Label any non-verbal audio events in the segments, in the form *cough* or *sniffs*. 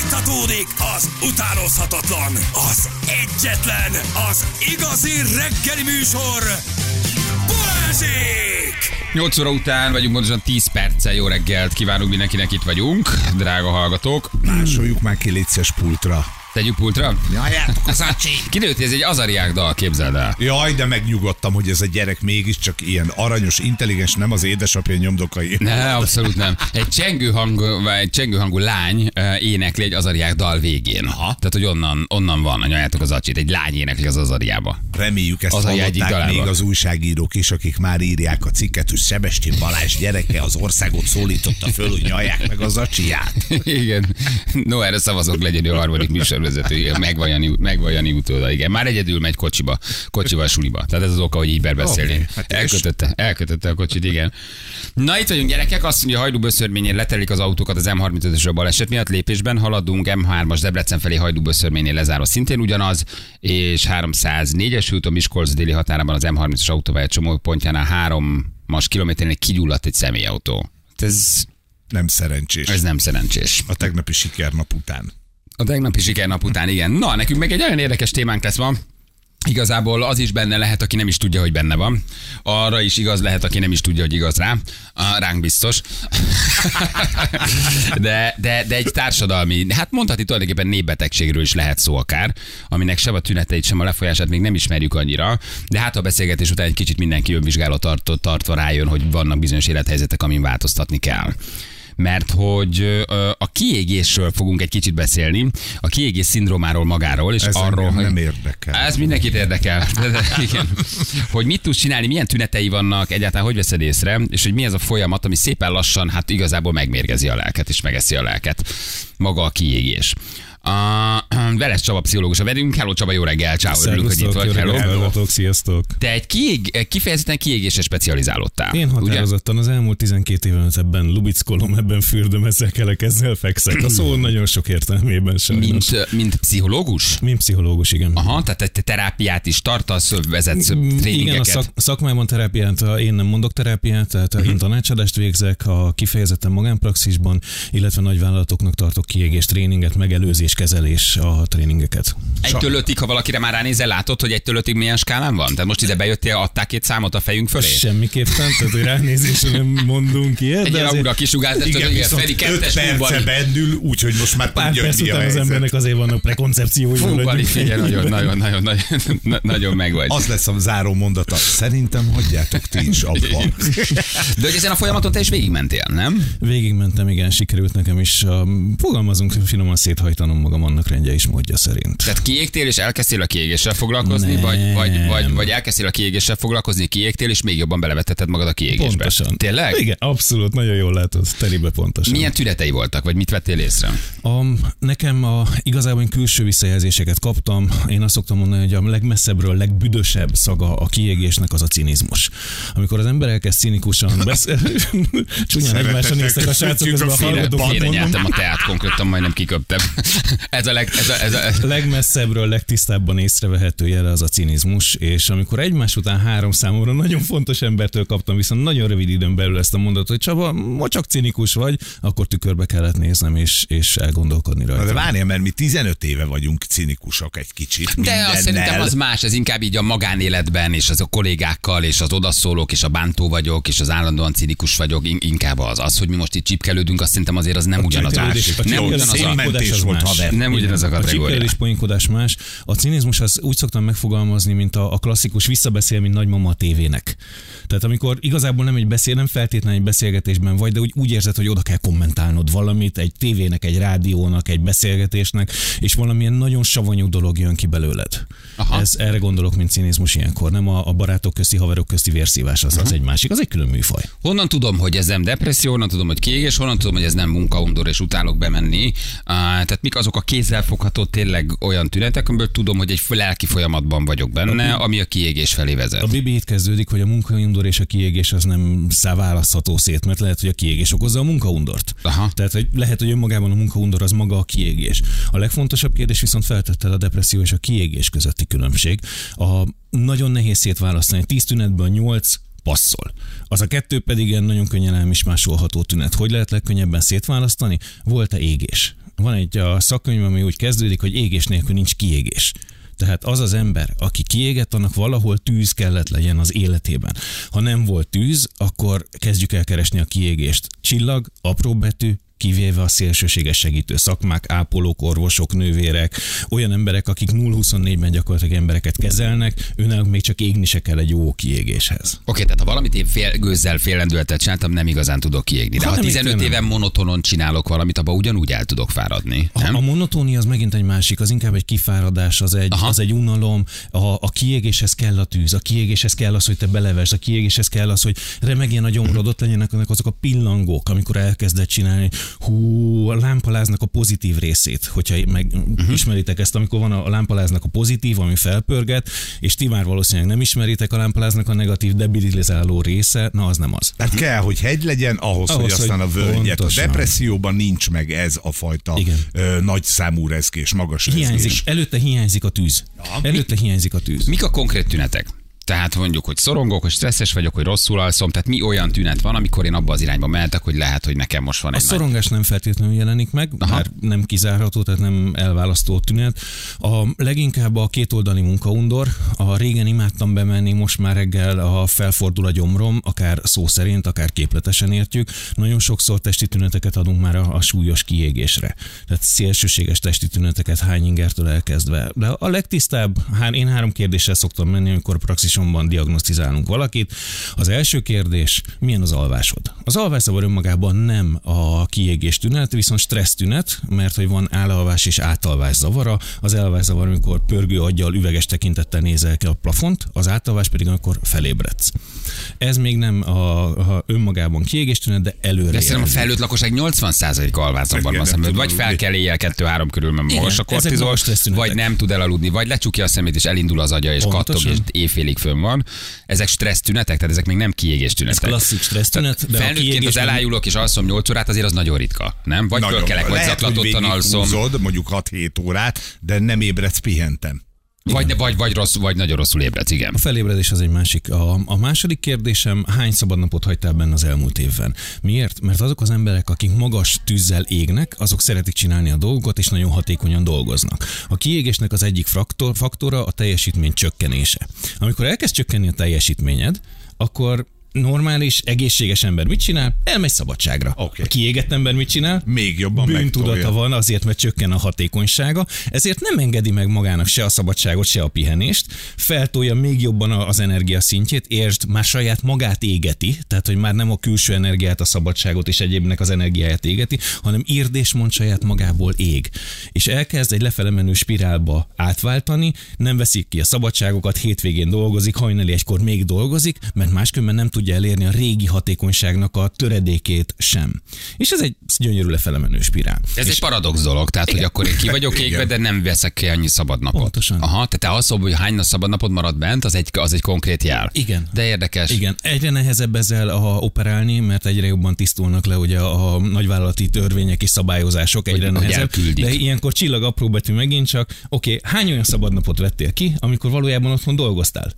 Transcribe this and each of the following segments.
Fújtatódik az utánozhatatlan, az egyetlen, az igazi reggeli műsor, Balázsék! 8 óra után vagyunk, pontosan 10 perccel jó reggelt kívánunk mindenkinek, itt vagyunk, drága hallgatók. Másoljuk már ki létszes pultra. Tegyük pultra? Nyaljátok az acsi! Hogy *laughs* ez egy azariák dal, képzeld el. Jaj, de megnyugodtam, hogy ez a gyerek mégiscsak ilyen aranyos, intelligens, nem az édesapja nyomdokai. Ne, abszolút nem. Egy csengő hangú, egy csengő hangú lány énekli egy azariák dal végén. Aha. Tehát, hogy onnan, onnan van, anyájátok az acsit. Egy lány énekli az azariába. Reméljük ezt Az hallották még az újságírók is, akik már írják a cikket, hogy Sebestén Balázs gyereke az országot szólította föl, hogy nyalják meg az acsiját. *laughs* Igen. No, erre szavazok, legyen a harmadik műsorvezető. Megvajani, megvajani utóda. Igen. Már egyedül megy kocsiba, kocsival suliba. Tehát ez az oka, hogy így beszélni. Oké, hát elkötötte, elkötötte a kocsit, igen. Na itt vagyunk gyerekek, azt mondja, Hajdúböszörményén letelik az autókat az M35-ös a baleset miatt, lépésben haladunk, M3-as Debrecen felé Hajdúböszörménynél lezárva szintén ugyanaz, és 304-es úton Miskolc déli határában az M30-as autópálya csomó pontjánál három mas kilométernél kigyulladt egy személyautó. Ez, Nem szerencsés. ez nem szerencsés. A tegnapi sikernap után. A tegnapi sikernap után, igen. Na, nekünk meg egy olyan érdekes témánk lesz ma. Igazából az is benne lehet, aki nem is tudja, hogy benne van. Arra is igaz lehet, aki nem is tudja, hogy igaz rá. Ránk biztos. *laughs* De, de, de egy társadalmi, hát mondhatni tulajdonképpen népbetegségről is lehet szó akár, aminek sem a tüneteit, sem a lefolyását még nem ismerjük annyira, de hát a beszélgetés után egy kicsit mindenki önvizsgálat tart, tartva rájön, hogy vannak bizonyos élethelyzetek, amin változtatni kell mert hogy a kiégésről fogunk egy kicsit beszélni, a kiégés szindrómáról magáról, és Ez arról, hogy... nem érdekel. Ez mindenkit érdekel. De, de, igen. Hogy mit tudsz csinálni, milyen tünetei vannak, egyáltalán hogy veszed észre, és hogy mi ez a folyamat, ami szépen lassan, hát igazából megmérgezi a lelket, és megeszi a lelket. Maga a kiégés. A *clears throat* Veles Csaba pszichológus a velünk. Hello Csaba, jó reggel, ciao, örülünk, hogy itt vagy. Hello. hallgatók, sziasztok! Te egy kiég, kifejezetten kiégésre specializálódtál. Én ugye? határozottan az elmúlt 12 éven ebben lubickolom, ebben fürdöm, ezzel kelek, ezzel fekszek. A szó *clears throat* nagyon sok értelmében sajnos. Mint, mint pszichológus? Mint pszichológus, igen. Aha, tehát te terápiát is tartasz, vezetsz Mm, Igen, a tréningeket. szak, szakmában terápiát, a- én nem mondok terápiát, tehát Mhm. én tanácsadást végzek a kifejezetten magánpraxisban, illetve nagyvállalatoknak tartok kiégés tréninget, megelőzés, kezelés a tréningeket. Egytől ötig, ha valakire már ránézel, látod, hogy egytől ötig milyen skálán van? Tehát most ide bejöttél, adták két számot a fejünk fölé? Semmiképpen, tehát hogy ránézésre nem mondunk ilyet, Egy de ilyen ura kisugáltatod, Igen, viszont Feri 5 kettes perce bendül, úgyhogy most már pár tudja, perc után az embernek azért vannak prekoncepciói. Fú, figyelj, nagyon, nagyon, nagyon, nagyon, na- nagyon meg vagy. Az lesz a záró mondata. Szerintem hagyjátok ti is abba. De hogy ezen a folyamaton te is végigmentél, nem? Végigmentem, igen, sikerült nekem is. Fogalmazunk, finoman széthajtanom magam annak rendje és módja szerint. Tehát kiégtél és elkezdtél a kiégéssel foglalkozni, Nem. vagy, vagy, vagy, vagy elkezdtél a kiégéssel foglalkozni, kiégtél, és még jobban belevetetted magad a kiégésbe. Pontosan. Tényleg? Igen, abszolút, nagyon jól látod, telibe pontosan. Milyen tünetei voltak, vagy mit vettél észre? A, nekem a, igazából én külső visszajelzéseket kaptam. Én azt szoktam mondani, hogy a legmesszebbről, legbüdösebb szaga a kiégésnek az a cinizmus. Amikor az ember elkezd cinikusan *laughs* beszélni, csúnyán egymásra néztek a srácok, köszönjük közben a a féle hallgatókat Félre mondom. nyeltem a teát, konkrétan majdnem kiköptem. *laughs* ez a leg, ez a, ez a, legmesszebbről, legtisztábban észrevehető jele az a cinizmus, és amikor egymás után három számomra nagyon fontos embertől kaptam viszont nagyon rövid időn belül ezt a mondatot, hogy Csaba, ma csak cinikus vagy, akkor tükörbe kellett néznem és, és elgondolkodni Na de rajta. várjál, mert mi 15 éve vagyunk cinikusak egy kicsit. De azt szerintem mindennel. az más, ez inkább így a magánéletben, és az a kollégákkal, és az odaszólók, és a bántó vagyok, és az állandóan cinikus vagyok, in- inkább az. Az, hogy mi most itt csipkelődünk, azt szerintem azért az nem ugyanaz. A, csipkelődés- a nem ugyanaz a, haver. nem ugyanaz a A kategória. csipkelés poénkodás más. A cinizmus az úgy szoktam megfogalmazni, mint a, a klasszikus visszabeszél, mint nagymama a tévének. Tehát amikor igazából nem egy beszél, nem feltétlenül egy beszélgetésben vagy, de úgy, úgy érzed, hogy oda kell kommentálnod valamit, egy tévének, egy rádiónak, egy beszélgetésnek, és valamilyen nagyon savanyú dolog jön ki belőled. Aha. Ez erre gondolok, mint cinizmus ilyenkor. Nem a, a barátok közti, haverok közti vérszívás, az, az egy másik, az egy külön műfaj. Honnan tudom, hogy ez nem depresszió, honnan tudom, hogy kiégés, honnan tudom, hogy ez nem munkaundor, és utálok bemenni. Uh, tehát mik azok a kézzelfogható tényleg olyan tünetek, amiből tudom, hogy egy lelki folyamatban vagyok benne, ami a kiégés felé vezet. A Bibi itt kezdődik, hogy a munkaundor és a kiégés az nem választható szét, mert lehet, hogy a kiégés okozza a munkaundort. Aha. Tehát hogy lehet, hogy önmagában a munkaundor az maga a kiégés. A legfontosabb kérdés viszont feltette a depresszió és a kiégés közötti különbség. A nagyon nehéz szétválasztani. 10 tünetből 8 passzol. Az a kettő pedig ilyen nagyon könnyen elmismásolható tünet. Hogy lehet legkönnyebben szétválasztani? Volt-e égés? Van egy a szakkönyv, ami úgy kezdődik, hogy égés nélkül nincs kiégés. Tehát az az ember, aki kiégett, annak valahol tűz kellett legyen az életében. Ha nem volt tűz, akkor kezdjük el keresni a kiégést. Csillag, apró betű, kivéve a szélsőséges segítő szakmák, ápolók, orvosok, nővérek, olyan emberek, akik 0-24-ben gyakorlatilag embereket kezelnek, őnek még csak égni se kell egy jó kiégéshez. Oké, tehát ha valamit én fél, gőzzel félendületet csináltam, nem igazán tudok kiégni. De Ha ha, nem 15 értem, éven monotonon csinálok valamit, abban ugyanúgy el tudok fáradni. A, Nem? a monotónia az megint egy másik, az inkább egy kifáradás, az egy, Aha. az egy unalom, a, a kiégéshez kell a tűz, a kiégéshez kell az, hogy te belevesd, a kiégéshez kell az, hogy remegjen a gyomrod, ott legyenek azok a pillangók, amikor elkezded csinálni, hú, a lámpaláznak a pozitív részét, hogyha meg uh-huh. ismeritek ezt, amikor van a, lámpaláznak a pozitív, ami felpörget, és ti már valószínűleg nem ismeritek a lámpaláznak a negatív debilizáló része, na az nem az. Tehát kell, hogy hegy legyen ahhoz, Ahhoz, hogy aztán hogy a völgyet. A depresszióban nincs meg ez a fajta Igen. ö, nagy számú rezgés, magas Hiányzik, előtte hiányzik a tűz. Előtte hiányzik a tűz. Mik a konkrét tünetek? Tehát mondjuk, hogy szorongok, hogy stresszes vagyok, hogy rosszul alszom, tehát mi olyan tünet van, amikor én abba az irányba mehetek, hogy lehet, hogy nekem most van A egy nagy... szorongás nem feltétlenül jelenik meg, Aha. Bár nem kizárható, tehát nem elválasztó tünet. A leginkább a kétoldali munkaundor. A régen imádtam bemenni, most már reggel a felfordul a gyomrom, akár szó szerint, akár képletesen értjük. Nagyon sokszor testi tüneteket adunk már a, a súlyos kiégésre. Tehát szélsőséges testi tüneteket hány ingertől elkezdve. De a legtisztább, hát én három kérdéssel szoktam menni, amikor praxisomban diagnosztizálunk valakit. Az első kérdés, milyen az alvásod? Az alvászavar önmagában nem a kiégés tünet, viszont stressz tünet, mert hogy van állalvás és átalvás zavara. Az elvás zavar, amikor pörgő aggyal, üveges tekintettel nézel ki a plafont, az átalvás pedig amikor felébredsz. Ez még nem a, a önmagában kiégés tünet, de előre. De szerintem a felnőtt lakosság 80% alvázakban Igen, van szemben. Vagy fel kell éjjel 2-3 körül, mert magas a kortizol, vagy nem tud elaludni, vagy lecsukja a szemét, és elindul az agya, és kattog, és éjfélig fönn van. Ezek stressz tünetek, tehát ezek még nem kiégés tünetek. Ez klasszik stressz tünet, de Felnőttként az elájulok és alszom 8 órát, azért az nagyon ritka, nem? Vagy Nagyon- fölkelek, vagy zaklatottan alszom, végighúzod, mondjuk 6-7 órát, de nem ébredsz, pihentem. Vagy, vagy, vagy, rossz, vagy nagyon rosszul ébredsz, igen. A felébredés az egy másik. A, a második kérdésem, hány szabadnapot hagytál benne az elmúlt évben? Miért? Mert azok az emberek, akik magas tűzzel égnek, azok szeretik csinálni a dolgokat, és nagyon hatékonyan dolgoznak. A kiégésnek az egyik faktor, faktora a teljesítmény csökkenése. Amikor elkezd csökkenni a teljesítményed, akkor normális, egészséges ember mit csinál? Elmegy szabadságra. Oké. A kiégett ember mit csinál? Még jobban Bűntudata megtolja. van azért, mert csökken a hatékonysága, ezért nem engedi meg magának se a szabadságot, se a pihenést, feltolja még jobban az energia szintjét, értsd, már saját magát égeti, tehát hogy már nem a külső energiát, a szabadságot és egyébnek az energiáját égeti, hanem írd és mond saját magából ég. És elkezd egy lefele menő spirálba átváltani, nem veszik ki a szabadságokat, hétvégén dolgozik, hajnali egykor még dolgozik, mert máskülönben nem tudja elérni a régi hatékonyságnak a töredékét sem. És ez egy gyönyörű lefele menő spirál. Ez egy paradox dolog, tehát hogy akkor én ki vagyok égve, Igen. de nem veszek ki annyi szabad napot. Pontosan. Aha, tehát mondod, hogy hány szabad napod marad bent, az egy, az egy konkrét jel. Igen. De érdekes. Igen, egyre nehezebb ezzel a operálni, mert egyre jobban tisztulnak le ugye a nagyvállalati törvények és szabályozások, egyre Hogy- hogy nehezebb. elküldik. De ilyenkor csillag apró betű megint csak, oké, okay, hány olyan szabadnapot vettél ki, amikor valójában otthon dolgoztál?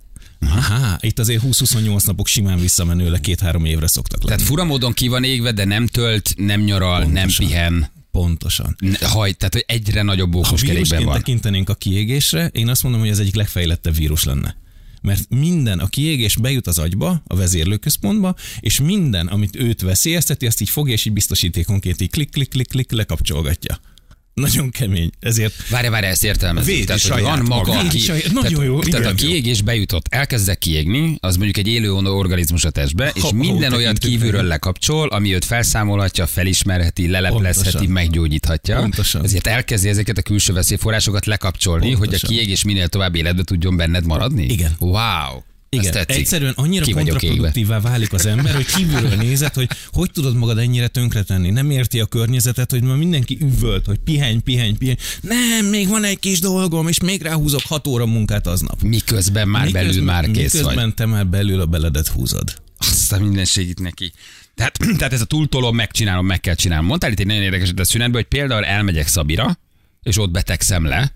Aha, itt azért 20-28 napok simán visszamenőleg két-három évre szoktak lenni. Tehát fura módon ki van égve, de nem tölt, nem nyaral, nem Pontosan. pihen. Pontosan. Haj, tehát hogy egyre nagyobb Ha bókuskerékben vírusként van. tekintenénk a kiégésre, én azt mondom, hogy ez egyik legfejlettebb vírus lenne. Mert minden, a kiégés bejut az agyba, a vezérlőközpontba, és minden, amit őt veszélyezteti, azt így fogja, és így biztosítékonként így klik, klik, klik, klik, lekapcsolgatja. Nagyon kemény, ezért Várj, várj, ezt értelmezzük. Védi Tehát, saját van maga, Védi saját- nagyon tehát, jó, tehát a kiégés bejutott, elkezdek kiégni, az mondjuk egy élő organizmus a testbe, és Ha- minden olyat tekintünk, kívülről lekapcsol, ami őt felszámolhatja, felismerheti, leleplezheti, Pontosan. meggyógyíthatja. Pontosan. Ezért elkezdi ezeket a külső veszélyforrásokat lekapcsolni, hogy a Pontosan. kiégés minél tovább életbe tudjon benned maradni. Igen. Wow. Igen, egyszerűen annyira Ki kontraproduktívá válik az ember, hogy kívülről nézed, hogy hogy tudod magad ennyire tönkretenni. Nem érti a környezetet, hogy ma mindenki üvölt, hogy pihenj, pihenj, pihenj. Nem, még van egy kis dolgom, és még ráhúzok hat óra munkát aznap. Miközben már Miközben- belül már kész miközben vagy. te már belül a beledet húzod. Azt a mindenségit neki. Tehát, *clears throat* tehát ez a túltolom, megcsinálom, meg kell csinálnom. Mondtál itt egy nagyon érdekes a szünetben, hogy például elmegyek Szabira, és ott betegszem le,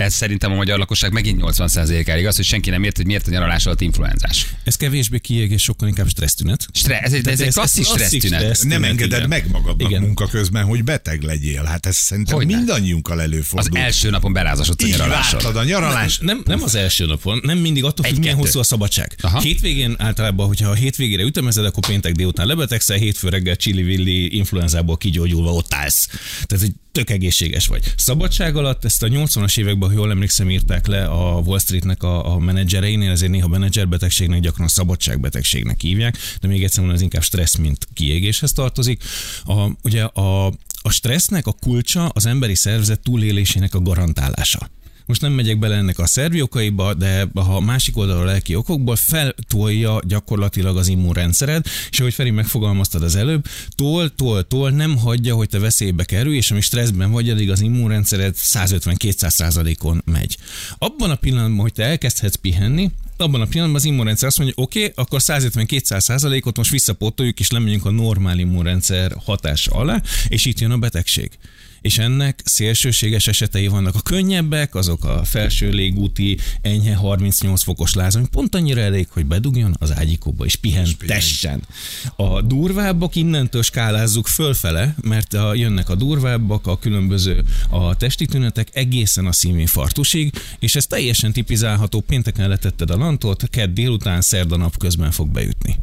Ez szerintem a magyar lakosság megint 80%-ára igaz, hogy senki nem ért, hogy miért a nyaralás alatt influenzás. Ez kevésbé kiégés, sokkal inkább stressztünet. Stre- ez egy, ez egy klasszis ez klasszik stressztünet. stressz. Nem engeded igen. meg magadnak Igen. munka közben, hogy beteg legyél. Hát ez szerintem Hogyne. mindannyiunkkal Az előfordul. első napon belázasodsz a nyaraláson. a nyaralást. Nem, nem az első napon, nem mindig attól függ, milyen hosszú a szabadság. Aha. Aha. Hétvégén általában, hogyha a hétvégére ütemezed, akkor péntek délután lebetegszel, hétfő reggel csili-villi influenzából kigyógyulva ott állsz. Tehát egy tök egészséges vagy. Szabadság alatt ezt a 80-as években, ha jól emlékszem, írták le a Wall Streetnek a, a menedzsereinél, ezért néha menedzserbetegségnek gyakran szabadságbetegségnek hívják, de még egyszer mondom, ez inkább stressz, mint kiégéshez tartozik. A, ugye a, a stressznek a kulcsa az emberi szervezet túlélésének a garantálása. Most nem megyek bele ennek a szervi okaiba, de ha másik oldalról lelki okokból feltolja gyakorlatilag az immunrendszered, és ahogy Feri megfogalmaztad az előbb, tol, tol, tol, nem hagyja, hogy te veszélybe kerülj, és amíg stresszben vagy, addig az immunrendszered 150-200 százalékon megy. Abban a pillanatban, hogy te elkezdhetsz pihenni, abban a pillanatban az immunrendszer azt mondja, oké, okay, akkor 150-200 százalékot most visszapótoljuk, és lemegyünk a normál immunrendszer hatása alá, és itt jön a betegség és ennek szélsőséges esetei vannak. A könnyebbek, azok a felső légúti, enyhe 38 fokos láz, ami pont annyira elég, hogy bedugjon az ágyikóba és pihentessen. A durvábbak innentől skálázzuk fölfele, mert a, jönnek a durvábbak, a különböző a testi tünetek egészen a szívinfarktusig, és ez teljesen tipizálható, pénteken letetted a lantot, kedd délután, szerda nap közben fog beütni.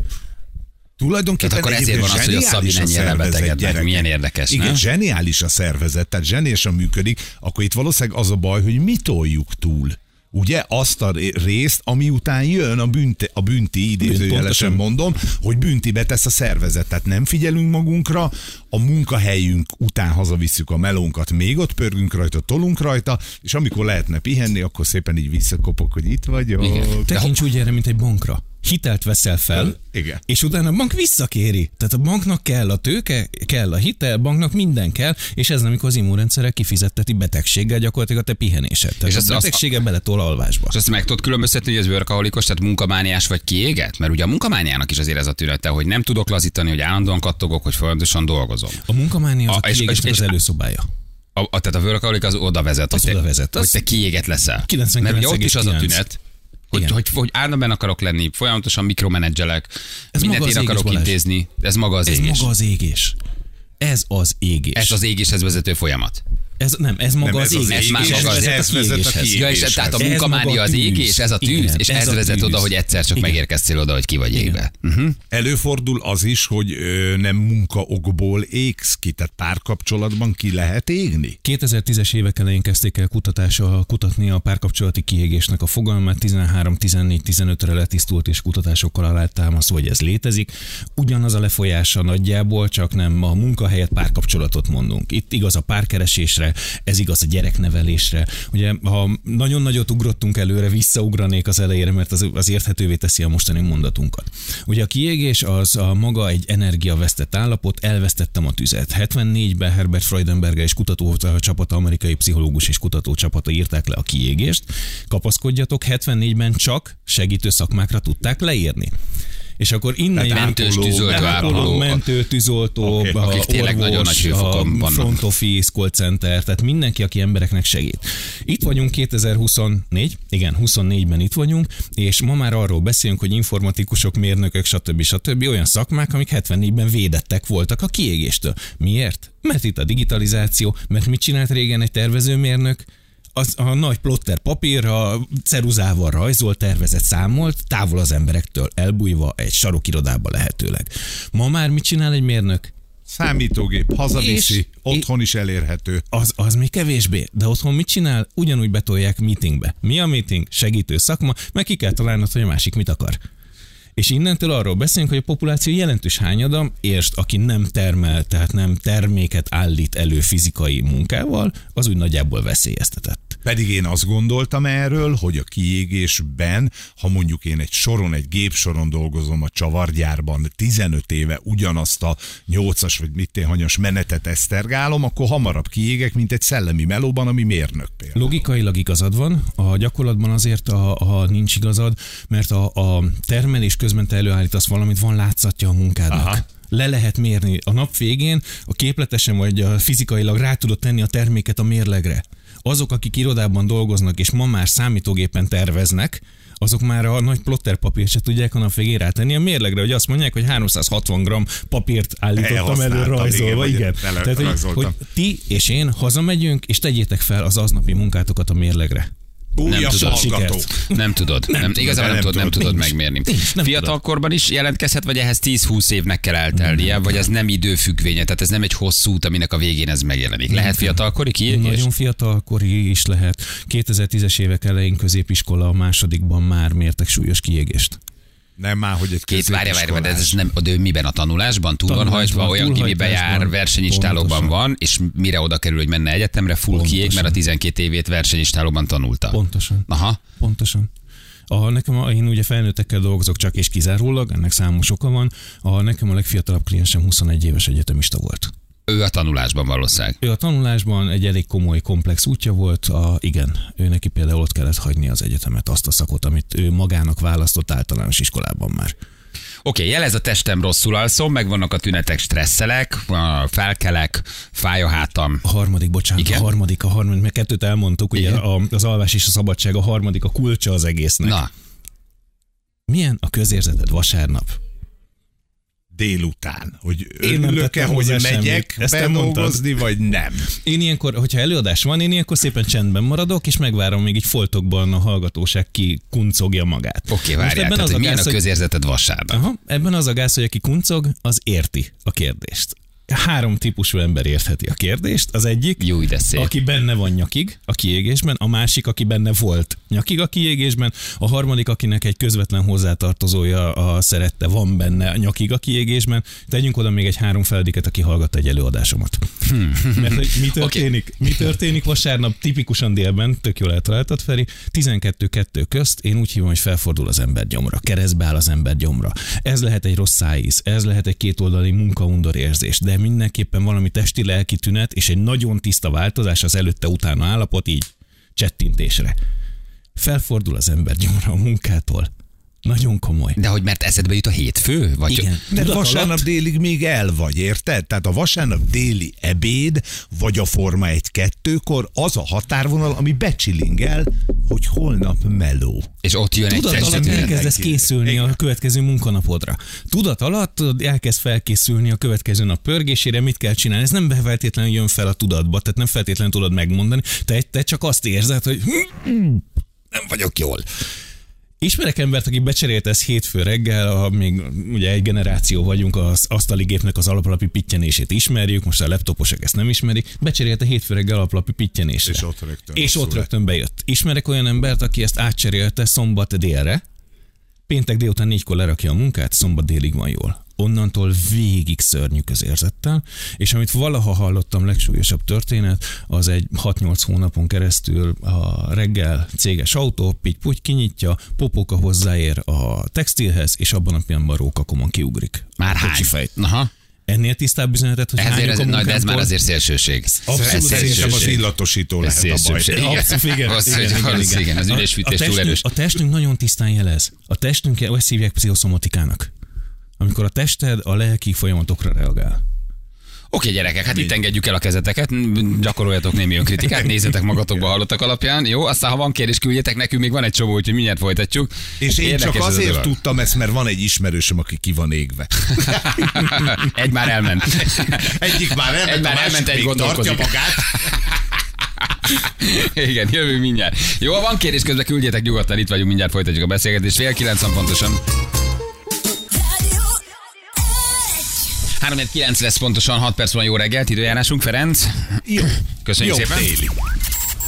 Tulajdonképpen Tehát akkor ezért van az, hogy a zseniális Szabi ennyire szervezet, lebetegednek. Milyen érdekes, Igen, nem? zseniális a szervezet, tehát zseniálisan működik, akkor itt valószínűleg az a baj, hogy mi toljuk túl. Ugye azt a ré- részt, ami után jön a, bünti, a bünti idézőjelesen mondom, hogy büntibe tesz a szervezet. Tehát nem figyelünk magunkra, a munkahelyünk után hazavisszük a melónkat, még ott pörgünk rajta, tolunk rajta, és amikor lehetne pihenni, akkor szépen így visszakopok, hogy itt vagyok. Igen. Tekints úgy erre, mint egy bankra. Hitelt veszel fel, Igen. és utána a bank visszakéri. Tehát a banknak kell a tőke, kell a hitel, banknak minden kell, és ez amikor az immunrendszerrel kifizetteti betegséggel gyakorlatilag a te pihenésed. Tehát És és a betegséggel beletol alvásba. És azt meg tudod különböztetni, hogy ez workaholikus, tehát munkamániás vagy kiéget? Mert ugye a munkamániának is azért ez a tünete, hogy nem tudok lazítani, hogy állandóan kattogok, hogy folyamatosan dolgozom. A munkamánia az A- a, és- kiégésnek és- az előszobája. A, a, tehát a workaholic az oda vezet, Az hogy, te, oda vezet. hogy Az- te kiéget leszel. 99,9. Mert ugye ott is az a tünet, hogy, Igen. hogy, hogy állandóan akarok lenni, folyamatosan mikromenedzselek, Ez mindent én akarok Balázs. intézni. Ez maga az Ez égés. maga az égés. Ez az égés. Ez az égéshez vezető folyamat. Ez nem, ez maga Nem, az ez az égés. Ez már maga az- ez vezet a kiégéshez. Ja, és tehát a munkamánia az égés, ez a tűz, Igen, és ez ez a vezet tűz. oda, hogy egyszer csak Igen. megérkeztél oda, hogy ki vagy égve. Uh-huh. Előfordul az is, hogy ö, nem munkaokból égsz ki, tehát párkapcsolatban ki lehet égni. 2010-es évek elején kezdték el kutatása, kutatni a párkapcsolati kiégésnek a fogalmát, 13-14-15-re letisztult és kutatásokkal alátámasztva, hogy ez létezik. Ugyanaz a lefolyása nagyjából, csak nem a munkahelyet párkapcsolatot mondunk. Itt igaz a párkeresésre, ez igaz a gyereknevelésre. Ugye, ha nagyon nagyot ugrottunk előre, visszaugranék az elejére, mert az, az érthetővé teszi a mostani mondatunkat. Ugye a kiégés az a maga egy energiavesztett állapot, elvesztettem a tüzet. 74-ben Herbert Freudenberger és kutató csapata, amerikai pszichológus és kutató csapata írták le a kiégést. Kapaszkodjatok, 74-ben csak segítő szakmákra tudták leírni. És akkor innen Tehát jön- mentős, tűzoltó, ápoló, ápoló. mentő, tűzoltó, Oké, a akik tényleg orvos, nagyon nagy hőfokon a vannak. front office, call center, tehát mindenki, aki embereknek segít. Itt vagyunk 2024, igen, 24-ben itt vagyunk, és ma már arról beszélünk, hogy informatikusok, mérnökök, stb. stb. olyan szakmák, amik 74-ben védettek voltak a kiégéstől. Miért? Mert itt a digitalizáció, mert mit csinált régen egy tervezőmérnök? Az a nagy plotter papírra, ceruzával rajzolt, tervezett, számolt, távol az emberektől, elbújva egy sarokirodába lehetőleg. Ma már mit csinál egy mérnök? Számítógép, hazaviszi, És- otthon is elérhető. Az, az még kevésbé, de otthon mit csinál? Ugyanúgy betolják meetingbe. Mi a meeting? Segítő szakma, meg ki kell találnod, hogy a másik mit akar. És innentől arról beszélünk, hogy a populáció jelentős hányada, értsd, aki nem termel, tehát nem terméket állít elő fizikai munkával, az úgy nagyjából veszélyeztetett. Pedig én azt gondoltam erről, hogy a kiégésben, ha mondjuk én egy soron, egy gépsoron dolgozom a csavargyárban 15 éve ugyanazt a 8-as vagy mit én hanyas menetet esztergálom, akkor hamarabb kiégek, mint egy szellemi melóban, ami mérnök például. Logikailag igazad van, a gyakorlatban azért, ha, ha nincs igazad, mert a, a termelés közben te előállítasz valamit, van látszatja a munkádnak. Aha. Le lehet mérni. A nap végén a képletesen vagy a fizikailag rá tudod tenni a terméket a mérlegre. Azok, akik irodában dolgoznak, és ma már számítógépen terveznek, azok már a nagy plotter papírt se tudják a nap végén rátenni a mérlegre, hogy azt mondják, hogy 360 g papírt állítottam elő rajzolva. igen, Igen. Tehát, hogy, hogy ti és én hazamegyünk, és tegyétek fel az aznapi munkátokat a mérlegre. Nem tudod. hallgató. Nem tudod. Nem, nem igazából nem, nem tudod, nem tudod, nincs. megmérni. Nincs, nem Fiatalkorban is jelentkezhet, vagy ehhez 10-20 évnek kell eltelnie, vagy ez nem időfüggvénye, tehát ez nem egy hosszú út, aminek a végén ez megjelenik. Lehet fiatalkori kiégés? Nagyon fiatalkori is lehet. 2010-es évek elején középiskola a másodikban már mértek súlyos kiégést. Nem már, hogy egy Két várja, várja, de ez nem, de miben a tanulásban? Túl van hajtva, olyan gimibe jár, versenyistálóban van, és mire oda kerül, hogy menne egyetemre, full kiég, mert a 12 évét versenyistálóban tanulta. Pontosan. Aha. Pontosan. A, nekem, a, én ugye felnőttekkel dolgozok csak és kizárólag, ennek számos oka van. A, nekem a legfiatalabb kliensem 21 éves egyetemista volt. Ő a tanulásban valószínűleg. Ő a tanulásban egy elég komoly, komplex útja volt. A, igen, ő neki például ott kellett hagyni az egyetemet, azt a szakot, amit ő magának választott általános iskolában már. Oké, okay, jelez a testem rosszul alszom, megvannak a tünetek, stresszelek, felkelek, fáj a hátam. A harmadik, bocsánat, Igen? a harmadik, a harmadik, mert kettőt elmondtuk, ugye a, az alvás és a szabadság, a harmadik a kulcsa az egésznek. Na, Milyen a közérzeted vasárnap? Délután, hogy Én nem tettem hogy megyek bedolgozni, vagy nem. Én ilyenkor, hogyha előadás van, én ilyenkor szépen csendben maradok, és megvárom, még így foltokban a hallgatóság ki kuncogja magát. oké, okay, várjál, ebben tehát, az hogy a milyen gáz, a közérzeted vasárnap? Aha, ebben az a gáz, hogy aki kuncog, az érti a kérdést. Három típusú ember értheti a kérdést. Az egyik, Jó, de szép. aki benne van nyakig a kiégésben, a másik, aki benne volt nyakig a kiégésben, a harmadik, akinek egy közvetlen hozzátartozója a szerette van benne nyakig a kiégésben. Tegyünk oda még egy három felediket, aki hallgatta egy előadásomat. Mert hogy mi *laughs* történik, mi történik vasárnap tipikusan délben, tök jól eltaláltad Feri, 12-2 közt én úgy hívom, hogy felfordul az ember gyomra, keresztbe áll az ember gyomra. Ez lehet egy rossz szájíz, ez lehet egy kétoldali munkaundor érzés, de mindenképpen valami testi-lelki tünet és egy nagyon tiszta változás az előtte-utána állapot így csettintésre. Felfordul az ember gyomra a munkától. Nagyon komoly. De hogy mert eszedbe jut a hétfő? Vagy Igen. De vasárnap alatt- délig még el vagy, érted? Tehát a vasárnap déli ebéd, vagy a Forma 1-2-kor az a határvonal, ami becsilingel, hogy holnap meló. És ott jön egy Tudat testi alatt elkezdesz készülni a következő munkanapodra. Tudat alatt elkezd felkészülni a következő nap pörgésére, mit kell csinálni. Ez nem feltétlenül jön fel a tudatba, tehát nem feltétlenül tudod megmondani. Te, te csak azt érzed, hogy nem vagyok jól. Ismerek embert, aki becserélte ezt hétfő reggel, a, még ugye egy generáció vagyunk, az asztali gépnek az alaplapi pittyenését ismerjük, most a laptoposok ezt nem ismerik, becserélte hétfő reggel alaplapi pittyenésre. És ott rögtön És ott rögtön bejött. Ismerek olyan embert, aki ezt átcserélte szombat délre, péntek délután négykor lerakja a munkát, szombat délig van jól. Onnantól végig szörnyű közérzettel, és amit valaha hallottam legsúlyosabb történet, az egy 6-8 hónapon keresztül a reggel céges autó, pitty kinyitja, popóka hozzáér a textilhez, és abban a pillanatban rókakomon kiugrik. Már hány? kocsifejt. Aha. Ennél tisztább üzenetet, hogy Ezért ez, na, de ez már azért szélsőség. Abszolút Szerintem az szélsőség. illatosító lehet a baj. Abszolút, igen, Az, igen, igen, az, igen. igen, az A- ülésfűtés túl testünk, erős. A testünk nagyon tisztán jelez. A testünk, ezt hívják pszichoszomotikának. Amikor a tested a lelki folyamatokra reagál. Oké, gyerekek, hát itt engedjük el a kezeteket, gyakoroljatok némi önkritikát, nézzetek magatokba hallottak alapján, jó? Aztán, ha van kérdés, küldjetek nekünk, még van egy csomó, úgyhogy mindjárt folytatjuk. És én Érdekes csak ez azért dolog. tudtam ezt, mert van egy ismerősöm, aki ki van égve. *laughs* egy már elment. Egyik már elment, Egy már elment, egy még tartja gondolkozik. magát. *laughs* Igen, jövő mindjárt. Jó, van kérdés közben, küldjetek nyugodtan, itt vagyunk, mindjárt folytatjuk a beszélgetést. Fél kilenc pontosan. 3 9 lesz pontosan, 6 perc van jó reggelt, időjárásunk, Ferenc. Jó. Köszönjük Jó szépen. téli.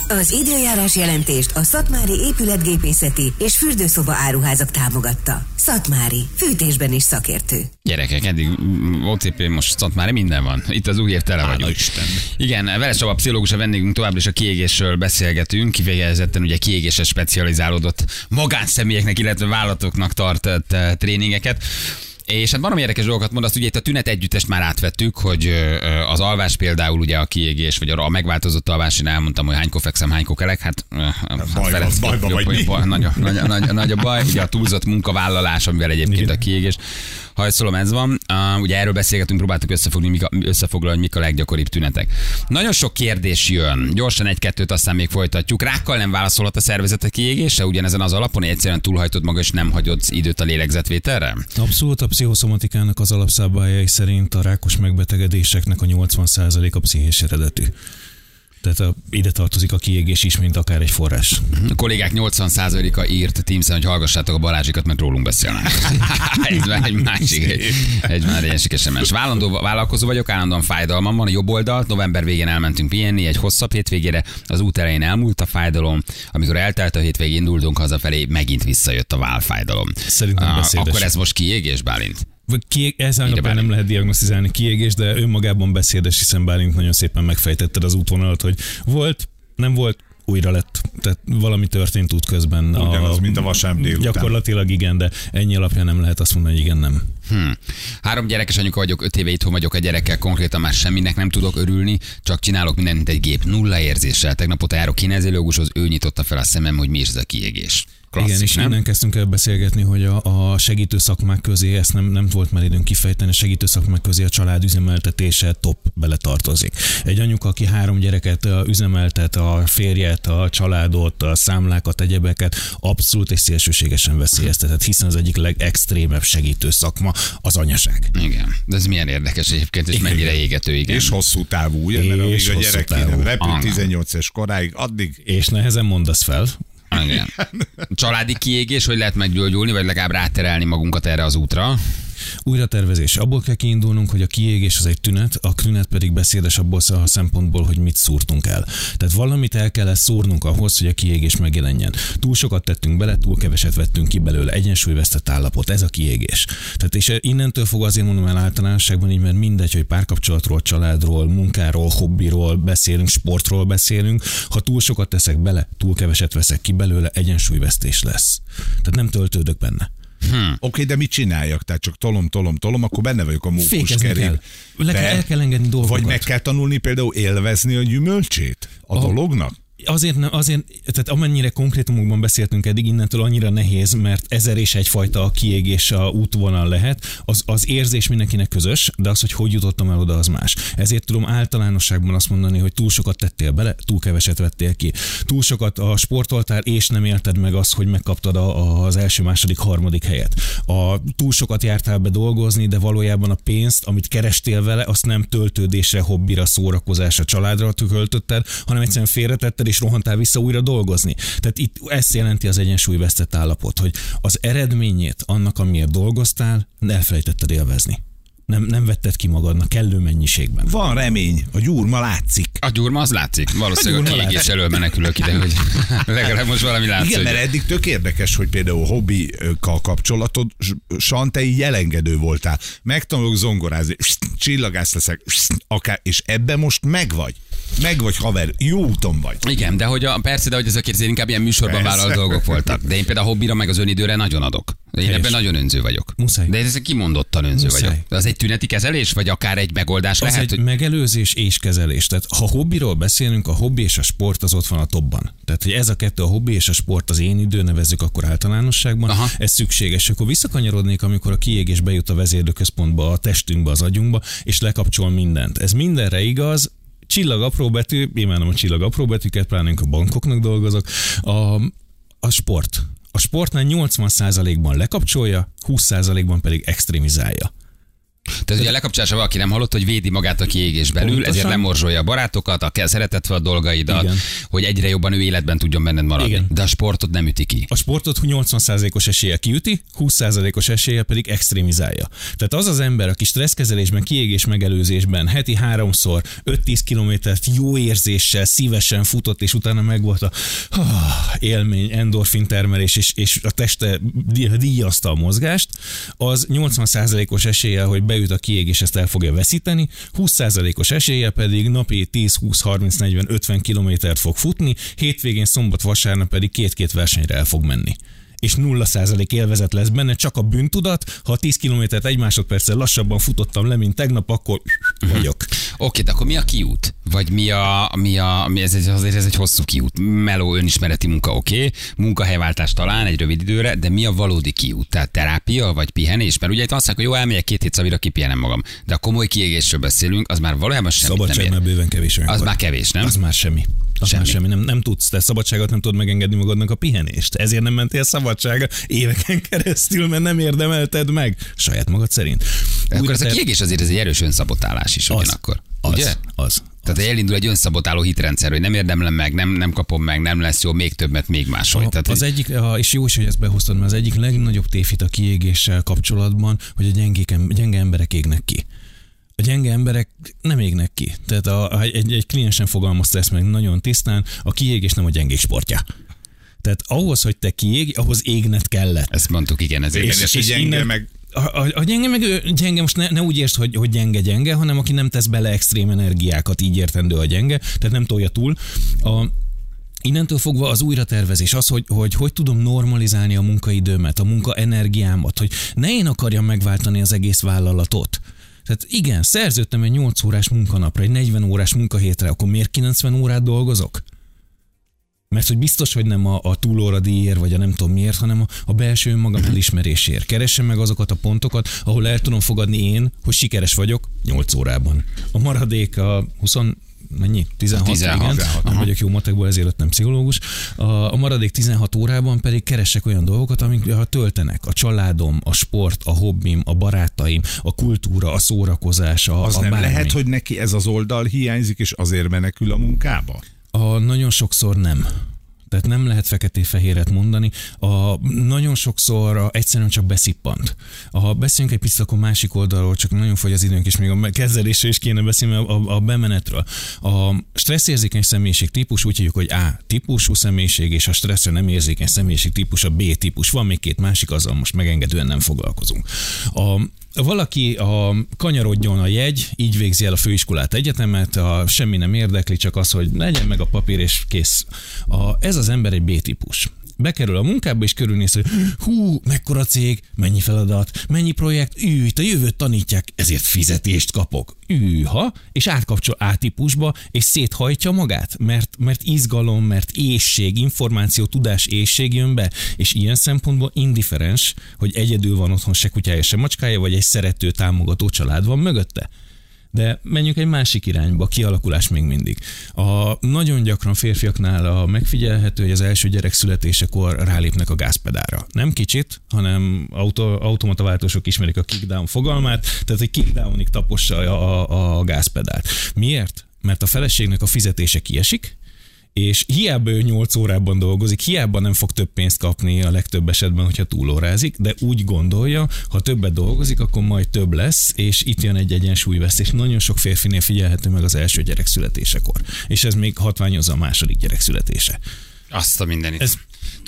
Az időjárás jelentést a Szatmári épületgépészeti és fürdőszoba áruházak támogatta. Szatmári, fűtésben is szakértő. Gyerekek, eddig OCP most már minden van. Itt az új év tele vagyunk. Isten. Igen, Veles Csaba pszichológus a vendégünk továbbra is a kiégésről beszélgetünk, kifejezetten ugye kiégésre specializálódott magánszemélyeknek, illetve vállalatoknak tartott eh, tréningeket. És hát valami érdekes dolgokat mond, azt ugye itt a tünet együttest már átvettük, hogy az alvás például ugye a kiégés, vagy a megváltozott alvás, én elmondtam, hogy hánykor fekszem, hánykor kelek, hát, ö, hát bajban- Ferenc, bajban jobb- vagy jobb- mi? nagy, nagy, nagy, nagy a baj, ugye a túlzott munkavállalás, amivel egyébként a kiégés. Hajszolom, ez van. Uh, ugye erről beszélgetünk, próbáltuk összefogni, mik a, összefoglalni, mik a leggyakoribb tünetek. Nagyon sok kérdés jön. Gyorsan egy-kettőt, aztán még folytatjuk. Rákkal nem válaszolhat a szervezet a kiégésre, ugyanezen az alapon, hogy egyszerűen túlhajtod maga, és nem hagyod időt a lélegzetvételre? Abszolút a pszichoszomatikának az alapszabályai szerint a rákos megbetegedéseknek a 80%-a pszichés eredetű. Tehát a, ide tartozik a kiégés is, mint akár egy forrás. A kollégák 80%-a írt Teamsen, hogy hallgassátok a Balázsikat, mert rólunk beszélnek. *laughs* ez már egy másik, egy, egy már egy SMS. Vállandó, vállalkozó vagyok, állandóan fájdalmam van a jobb oldalt. November végén elmentünk pihenni egy hosszabb hétvégére. Az út elején elmúlt a fájdalom. Amikor eltelt a hétvég, indultunk hazafelé, megint visszajött a válfájdalom. Szerintem Ah, beszédes. Akkor ez most kiégés, Bálint? Ki, ezen alapján nem lehet diagnosztizálni kiégés, de önmagában beszédes, hiszen Bálint nagyon szépen megfejtetted az útvonalat, hogy volt, nem volt, újra lett. Tehát valami történt útközben. Ugyanaz, mint a vasárnap délután. Gyakorlatilag igen, de ennyi alapján nem lehet azt mondani, hogy igen, nem. Hmm. Három gyerekes anyuka vagyok, öt éve itthon vagyok a gyerekkel, konkrétan már semminek nem tudok örülni, csak csinálok mindent, mint egy gép, nulla érzéssel. Tegnap óta járok kinezelőgushoz, ő nyitotta fel a szemem, hogy mi is ez a kiégés. Klasszik, Igen, és nem? innen kezdtünk el beszélgetni, hogy a, a segítő szakmák közé, ezt nem, nem volt már időnk kifejteni, a segítő szakmák közé a család üzemeltetése top beletartozik. Egy anyuka, aki három gyereket üzemeltet, a férjet, a családot, a számlákat, egyebeket, abszolút és szélsőségesen veszélyeztetett, hiszen az egyik legextrémebb segítő szakma az anyaság. Igen, de ez milyen érdekes egyébként, és mennyire égető, igen. És hosszú távú, ugye? Mert amíg És a gyerek repül Ah. 18 es koráig, addig És nehezen mondasz fel, Igen. Családi kiégés, hogy lehet meggyógyulni, vagy legalább ráterelni magunkat erre az útra. Újratervezés. Abból kell kiindulnunk, hogy a kiégés az egy tünet, a tünet pedig beszédes abból a szempontból, hogy mit szúrtunk el. Tehát valamit el kell szúrnunk ahhoz, hogy a kiégés megjelenjen. Túl sokat tettünk bele, túl keveset vettünk ki belőle. Egyensúlyvesztett állapot, ez a kiégés. Tehát és innentől fog azért mondom el általánosságban így, mert mindegy, hogy párkapcsolatról, családról, munkáról, hobbiról beszélünk, sportról beszélünk. Ha túl sokat teszek bele, túl keveset veszek ki belőle, egyensúlyvesztés lesz. Tehát nem töltődök benne. Oké, okay, de mit csináljak? Tehát csak tolom, tolom, tolom, akkor benne vagyok a mókuskerék. kell. Le kell, el kell engedni dolgokat. Vagy meg kell tanulni például élvezni a gyümölcsét a Ah. dolognak? Azért, nem, azért, tehát amennyire konkrétumokban beszéltünk eddig, innentől annyira nehéz, mert ezer és egyfajta kiégés a útvonal lehet. Az, az érzés mindenkinek közös, de az, hogy hogy jutottam el oda, az más. Ezért tudom általánosságban azt mondani, hogy túl sokat tettél bele, túl keveset vettél ki. Túl sokat a sportoltál, és nem élted meg azt, hogy megkaptad a, az első, második, harmadik helyet. A, túl sokat jártál be dolgozni, de valójában a pénzt, amit kerestél vele, azt nem töltődésre, hobbira, szórakozásra, családra költötted, hanem egyszerűen félretetted, és rohantál vissza újra dolgozni. Tehát itt ezt jelenti az egyensúlyvesztett állapot, hogy az eredményét annak, amiért dolgoztál, elfelejtetted élvezni. Nem, nem vetted ki magadnak kellő mennyiségben. Van remény, a gyúrma látszik. A gyurma az látszik. Valószínűleg a gyurma kiégés elől menekülök ide, hogy *laughs* legalább most valami látszik. Igen, mert eddig tök érdekes, hogy például hobbikkal kapcsolatosan te így elengedő voltál. Megtanulok zongorázni, *sniffs* csillagász leszek, *sniffs* akár, és ebben most megvagy. Megvagy, haver, jó úton vagy. Igen, de hogy a, persze, de hogy ezek azért inkább ilyen műsorban Persze. vállalt dolgok voltak. De én például a hobbira meg az önidőre nagyon adok. Én Helyes. ebben nagyon önző vagyok. Muszáj. De ez kimondottan önző Muszáj. vagyok. De az egy tüneti kezelés, vagy akár egy megoldás Az lehet, egy hogy megelőzés és kezelés. Tehát ha hobbiról beszélünk, a hobbi és a sport az ott van a topban. Tehát, hogy ez a kettő, a hobbi és a sport az én idő, nevezzük akkor általánosságban, Aha. Ez szükséges. Akkor visszakanyarodnék, amikor a kiégés bejut a vezérlőközpontba, a testünkbe, az agyunkba, és lekapcsol mindent. Ez mindenre igaz, csillag apró betű, imádom a csillag apró pláne a bankoknak dolgozok, a, a sport. A sportnál 80%-ban lekapcsolja, 20%-ban pedig extrémizálja. Tehát ugye a lekapcsolása valaki nem hallott, hogy védi magát a kiégés belül, Pontosan. ezért lemorzsolja a barátokat, a szeretett fel a dolgaidat, Igen. hogy egyre jobban ő életben tudjon benned maradni. Igen. De a sportot nem üti ki. A sportot 80%-os esélye kiüti, 20%-os esélye pedig extrémizálja. Tehát az az ember, aki stresszkezelésben, kiégés megelőzésben heti háromszor 5-10 kilométert jó érzéssel, szívesen futott, és utána megvolt a ah, élmény, endorfin termelés, és, és a teste dí- díjazta a mozgást, az 80%-os esélye, hogy beüt a kiégés, ezt el fogja veszíteni, 20%-os esélye pedig napi 10, 20, 30, 40, 50 kilométert fog futni, hétvégén, szombat, vasárnap pedig két-két versenyre el fog menni és 0% élvezet lesz benne, csak a bűntudat. Ha 10 kilométert egy másodperccel lassabban futottam le, mint tegnap, akkor vagyok. Oké, de akkor mi a kiút? Vagy mi a, mi a mi ez, egy, azért ez egy hosszú kiút. Meló önismereti munka, oké, okay. munkahelyváltás talán egy rövid időre, de mi a valódi kiút? Tehát terápia vagy pihenés? Mert ugye itt azt mondják, hogy jó, elmegyek két hét szavira, kipihenem magam. De a komoly kiégésről beszélünk, az már valójában semmi Szabadság már bőven kevés olyankor. Az már kevés, nem? Az már semmi. Az Semmi. már semmi. Nem, nem tudsz, te szabadságot nem tudod megengedni magadnak a pihenést. Ezért nem mentél szabadságra éveken keresztül, mert nem érdemelted meg. Saját magad szerint. Akkor Újra ez a kiégés azért ez egy erős önszabotálás is ugyanakkor. az, ugye? az, Tehát elindul egy önszabotáló hitrendszer, hogy nem érdemlem meg, nem, nem kapom meg, nem lesz jó, még többet, még máshogy. A, Tehát, az egyik, és jó is, hogy ezt behoztad, mert az egyik legnagyobb tévhit a kiégéssel kapcsolatban, hogy a gyengék, gyenge emberek égnek ki. A gyenge emberek nem égnek ki. Tehát a, egy, egy kliensen fogalmazta ezt meg nagyon tisztán, a kiégés nem a gyengék sportja. Tehát ahhoz, hogy te kiég, ahhoz égned kellett. ezt mondtuk, igen, ezért. Igen, és, és gyenge innen- meg A, a, a gyenge meg gyenge, most ne, ne úgy értsd, hogy, hogy gyenge-gyenge, hanem aki nem tesz bele extrém energiákat, így értendő a gyenge, tehát nem tolja túl. A, Innentől fogva az újratervezés, az, hogy, hogy hogy tudom normalizálni a munkaidőmet, a munkaenergiámat, hogy ne én akarjam megváltani az egész vállalatot. Tehát igen, szerződtem egy 8 órás munkanapra, egy 40 órás munkahétre, akkor miért 90 órát dolgozok? Mert hogy biztos, hogy nem a, a túlóra díjért, vagy a nem tudom miért, hanem a, a belső önmagam elismerésért. Keressem meg azokat a pontokat, ahol el tudom fogadni én, hogy sikeres vagyok 8 órában. A maradék a 20 mennyi? 16, 16, igen. 16, Nem aha. vagyok jó matekból, ezért lettem pszichológus. A, a maradék 16 órában pedig keresek olyan dolgokat, amik ha töltenek. A családom, a sport, a hobbim, a barátaim, a kultúra, a szórakozás, a, az a nem bármi. lehet, hogy neki ez az oldal hiányzik, és azért menekül a munkába? A nagyon sokszor nem. Tehát nem lehet feketé-fehéret mondani. A, nagyon sokszor a, egyszerűen csak beszippant. Ha beszéljünk egy picit akkor másik oldalról, csak nagyon fogy az időnk, és még a kezelésről is kéne beszélni, a, a, a bemenetről. A stresszérzékeny személyiség típus úgy hívjuk, hogy A típusú személyiség, és a stresszre nem érzékeny személyiség típus a B típus. Van még két másik, azzal most megengedően nem foglalkozunk. A, valaki a kanyarodjon a jegy, így végzi el a főiskolát, egyetemet, a, semmi nem érdekli, csak az, hogy legyen meg a papír, és kész. A, ez az ember egy B-típus. Bekerül a munkába, és körülnéz, hogy hú, mekkora cég, mennyi feladat, mennyi projekt, ű, itt a jövőt tanítják, ezért fizetést kapok. Űha, és átkapcsol A-típusba, és széthajtja magát, mert, mert izgalom, mert ésség, információ, tudás, ésség jön be, és ilyen szempontból indiferens, hogy egyedül van otthon se kutyája, se macskája, vagy egy szerető, támogató család van mögötte. De menjünk egy másik irányba, kialakulás még mindig. A nagyon gyakran férfiaknál a megfigyelhető, hogy az első gyerek születésekor rálépnek a gázpedára. Nem kicsit, hanem auto, automata váltósok ismerik a kickdown fogalmát, tehát egy kickdownig tapossa a, a, a gázpedált. Miért? Mert a feleségnek a fizetése kiesik, és hiába ő 8 órában dolgozik, hiába nem fog több pénzt kapni a legtöbb esetben, hogyha túlórázik, de úgy gondolja, ha többet dolgozik, akkor majd több lesz, és itt jön egy egyensúlyvesztés. Nagyon sok férfinél figyelhető meg az első gyerek születésekor, és ez még hatványozza a második gyerek születése. Azt a mindenit. Ez...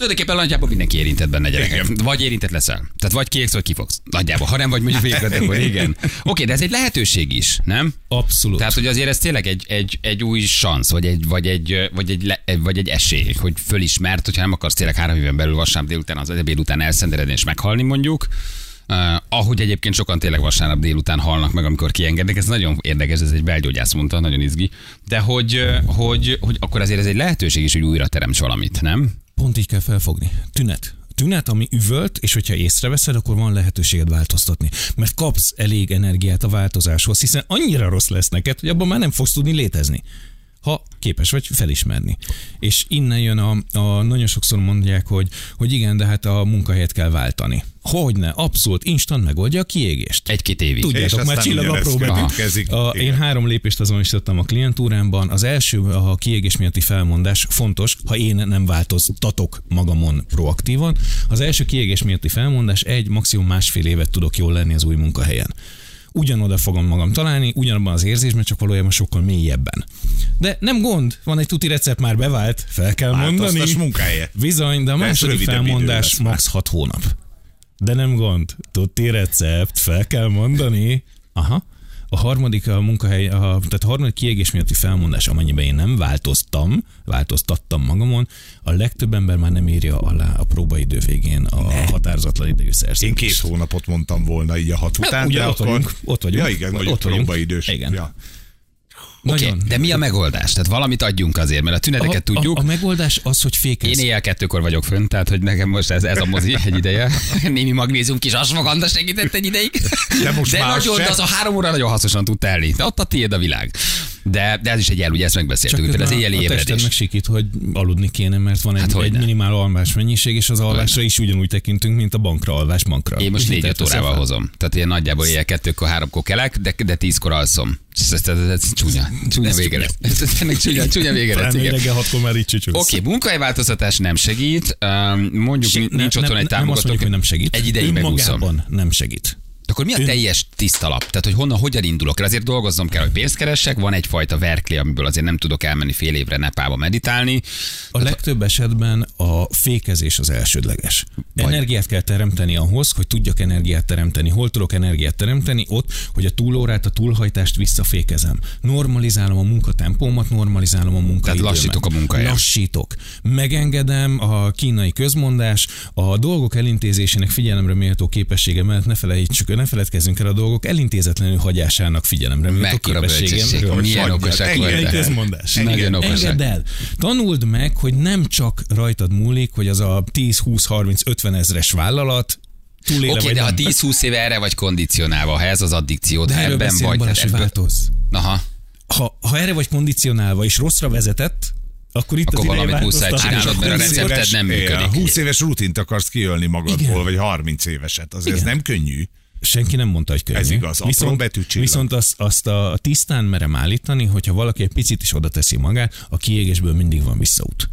Tulajdonképpen nagyjából mindenki érintett benne gyerekek. Vagy érintett leszel. Tehát vagy kiégsz, vagy kifogsz. Nagyjából. Ha nem vagy mondjuk végre, akkor igen. *laughs* Oké, de ez egy lehetőség is, nem? Abszolút. Tehát, hogy azért ez tényleg egy, egy, egy új szansz, vagy egy, vagy, egy, vagy, egy, le, vagy egy esély, hogy fölismert, hogyha nem akarsz tényleg három éven belül vasárnap délután az ebéd után elszenderedni és meghalni mondjuk, Uh, ahogy egyébként sokan tényleg vasárnap délután halnak meg, amikor kiengednek, ez nagyon érdekes, ez egy belgyógyász mondta, nagyon izgi, de hogy, hogy, hogy akkor azért ez egy lehetőség is, hogy újra teremts valamit, nem? Pont így kell felfogni. Tünet. Tünet, ami üvölt, és hogyha észreveszed, akkor van lehetőséged változtatni. Mert kapsz elég energiát a változáshoz, hiszen annyira rossz lesz neked, hogy abban már nem fogsz tudni létezni ha képes vagy felismerni. És innen jön a, a nagyon sokszor mondják, hogy, hogy igen, de hát a munkahelyet kell váltani. Hogyne, abszolút instant megoldja a kiégést. Egy-két évig. Tudjátok, már csillag apró. A, én három lépést azonosítottam a klientúrámban. Az első a kiégés miatti felmondás fontos, ha én nem változtatok magamon proaktívan. Az első kiégés miatti felmondás egy, maximum másfél évet tudok jól lenni az új munkahelyen ugyanoda fogom magam találni, ugyanabban az érzésben, csak valójában sokkal mélyebben. De nem gond, van egy tuti recept már bevált, fel kell mondani. Változtass munkáját. Bizony, de a második felmondás max. 6 hónap. De nem gond, tuti recept, fel kell mondani. Aha. A harmadik a munkahely, a, tehát a harmadik kiégés miatti felmondás, amennyiben én nem változtam, változtattam magamon, a legtöbb ember már nem írja alá a próbaidő végén a ne. határozatlan idejű Én szerződést. két hónapot mondtam volna így a hat után, ugye de ott akkor... vagyunk, ott vagyunk. Ja igen, vagy ott vagyunk. próbaidős. Igen. Ja. Nagyon. de mi a megoldás? Tehát valamit adjunk azért, mert a tüneteket a, tudjuk. A, a megoldás az, hogy fékez. Én éjjel kettőkor vagyok fönt, tehát hogy nekem most ez, ez a mozi *laughs* egy ideje. Némi magnézium kis asfaganda segített egy ideig. De most de nagyon, se. de az a három óra nagyon hasznosan tud telni. De ott a tiéd a világ. De, de ez is egy el, ugye ezt megbeszéltük. Például az éjjeli ébredés. megsikít, hogy aludni kéne, mert van egy, Hát egy minimál alvás mennyiség, és az alvásra is ugyanúgy tekintünk, mint a bankra alvás bankra. Én most teszel órával hozom. Tehát ilyen nagyjából éjjel kettőkor, háromkor kelek, de, de tízkor alszom. Ez, ez, ez, csúnya. Csúnya Ez vége lesz. Ez, ez ennek csúnya, *laughs* csúnya vége. Talán igen. reggel hatkor már így csücsülsz. Oké, okay, munkahelyváltoztatás nem segít, um, mondjuk Se- nincs nem, otthon egy nem, nem azt támogató. mondjuk, hogy nem segít. Egy ideig megúszom. Nem segít. Akkor mi a teljes tiszta lap? Tehát, hogy honnan, hogyan indulok el? Azért dolgoznom kell, hogy pénzt keressek, van egyfajta verkli, amiből azért nem tudok elmenni fél évre Nepába meditálni. A legtöbb esetben a fékezés az elsődleges. Vagy- Energiát kell teremteni ahhoz, hogy tudjak energiát teremteni. Hol tudok energiát teremteni? Ott, hogy a túlórát, a túlhajtást visszafékezem. Normalizálom a munkatempómat, normalizálom a munkaidőmet. lassítok a munkahelyen. Lassítok. Megengedem a kínai közmondás, a dolgok elintézésének figyelemre méltó képessége mellett ne felejtsük, ne feledkezzünk el a dolgok elintézetlenül hagyásának figyelemre Mekkora bölcsesség, milyen okosak. Egy te. közmondás. Nagyon okosak. Engedd el. Tanuld meg, hogy nem csak rajtad múlik, hogy az a 10, 20, 30, 50 ezres vállalat Oké, vagy de ha nem. 10-20 éve erre vagy kondicionálva, ha ez az addikciód, de ebben beszélünk, vagy. Balázs, ebből- változ. Aha. Ha, ha erre vagy kondicionálva és rosszra vezetett, akkor itt Akkor valamit muszáj csinálnod, mert a Húsz recepted éves- nem működik. Igen, 20 éves rutint akarsz kiölni magadból, Igen. vagy 30 éveset. Azért ez Igen. nem könnyű. Senki nem mondta, hogy könnyű. Ez igaz, Viszont, betűcsillag. viszont azt, azt a tisztán merem állítani, hogyha valaki egy picit is oda teszi magát, a kiégésből mindig van visszaút.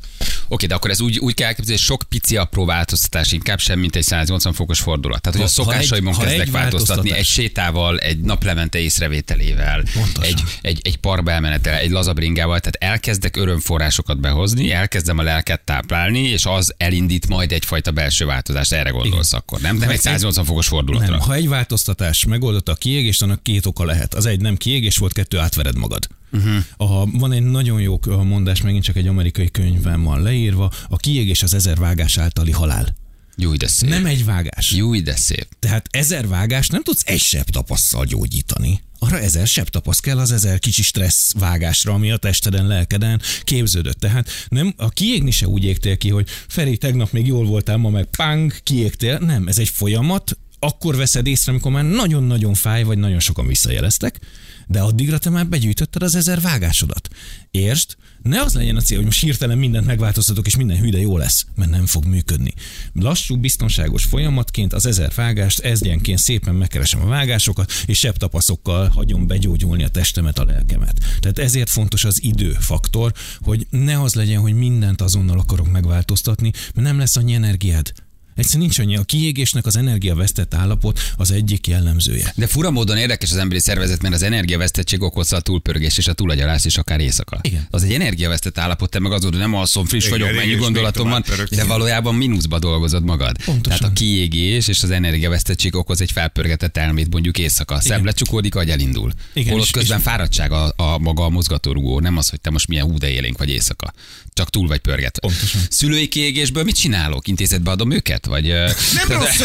Oké, de akkor ez úgy, úgy kell elképzelni, hogy sok pici apró változtatás inkább sem, mint egy 180 fokos fordulat. Tehát, hogy a Ha- ha egy- szokásaimon kezdek egy változtatni, egy sétával, egy naplemente észrevételével, Pontosan. egy, egy, egy parkba elmenettel, egy lazabb ringával, tehát elkezdek örömforrásokat behozni, elkezdem a lelket táplálni, és az elindít majd egyfajta belső változást. Erre gondolsz akkor, nem? Nem Ha egy egy- 180 fokos fordulatra. Nem, ha egy változtatás megoldotta a kiégést, annak két oka lehet. Az egy nem kiégés volt, kettő átvered magad. Uh-huh. A, van egy nagyon jó mondás, megint csak egy amerikai könyvben van leírva, a kiégés az ezer vágás általi halál. Jó, de szép. Nem egy vágás. Jó, de szép. Tehát ezer vágás nem tudsz egy sebb tapasszal gyógyítani. Arra ezer sebb tapasz kell az ezer kicsi stressz vágásra, ami a testeden, lelkeden képződött. Tehát nem, a kiégni se úgy égtél ki, hogy Feri, tegnap még jól voltál, ma meg pang, kiégtél. Nem, ez egy folyamat, akkor veszed észre, amikor már nagyon-nagyon fáj, vagy nagyon sokan visszajeleztek, de addigra te már begyűjtötted az ezer vágásodat. Értsd, ne az legyen a cél, hogy most hirtelen mindent megváltoztatok, és minden hűde jó lesz, mert nem fog működni. Lassú, biztonságos folyamatként az ezer vágást ezgyenként szépen megkeresem a vágásokat, és sebb tapaszokkal hagyom begyógyulni a testemet, a lelkemet. Tehát ezért fontos az időfaktor, hogy ne az legyen, hogy mindent azonnal akarok megváltoztatni, mert nem lesz annyi energiád. Egyszerűen nincs annyi. A kiégésnek az energiavesztett állapot az egyik jellemzője. De fura módon érdekes az emberi szervezet, mert az energiavesztettség okozza a túlpörgés és a túlagyalás is akár éjszaka. Igen. Az egy energiavesztett állapot, te meg azon, hogy nem alszom, friss Igen, vagyok, mennyi és gondolatom van, de valójában mínuszba dolgozod magad. Pontosan. Tehát a kiégés és az energiavesztettség okoz egy felpörgetett elmét mondjuk éjszaka. A szem lecsukódik, agy elindul. Igen, Holott és- közben fáradtság a, a, maga a mozgatórugó, nem az, hogy te most milyen hú de élénk vagy éjszaka. Csak túl vagy pörgetve. Pontosan. Szülői kiégésből mit csinálok? Intézetbe adom őket? Vagy, Nem rossz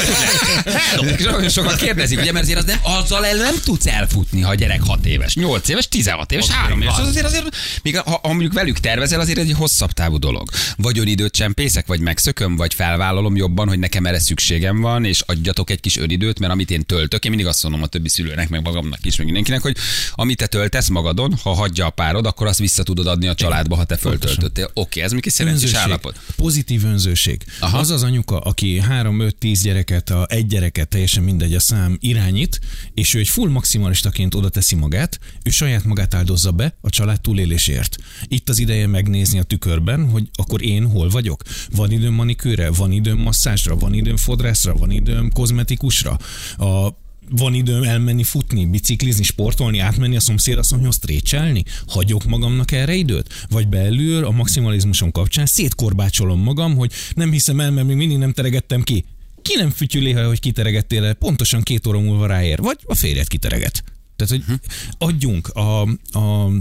*laughs* Nagyon sokan kérdezik, ugye, mert azért az nem, azzal el nem tudsz elfutni, ha a gyerek 6 éves, 8 éves, 16 éves, 3 éves. Az azért, azért, még ha, ha mondjuk velük tervezel, azért egy hosszabb távú dolog. Vagy önidőt csempészek, vagy megszököm, vagy felvállalom jobban, hogy nekem erre szükségem van, és adjatok egy kis önidőt, mert amit én töltök, én mindig azt mondom a többi szülőnek, meg magamnak is, meg mindenkinek, hogy amit te töltesz magadon, ha hagyja a párod, akkor azt vissza tudod adni a családba, ha te föltöltöttél. Oké, ez még egy szerencsés Önzőség, állapot. pozitív önzőség. Aha. Az az anyuka, aki 3-5-10 gyereket, a egy gyereket, teljesen mindegy a szám irányít, és ő egy full maximalistaként oda teszi magát, ő saját magát áldozza be a család túlélésért. Itt az ideje megnézni a tükörben, hogy akkor én hol vagyok. Van időm manikőre, van időm masszázsra, van időm fodrászra, van időm kozmetikusra. A van időm elmenni futni, biciklizni, sportolni, átmenni a szomszédasszonyhoz trécselni? Hagyok magamnak erre időt? Vagy belül a maximalizmusom kapcsán szétkorbácsolom magam, hogy nem hiszem el, mert még mindig nem teregettem ki. Ki nem fütyüli, hogy kiteregettél el, pontosan két óra múlva ráér, vagy a férjed kitereget. Tehát, hogy adjunk a, a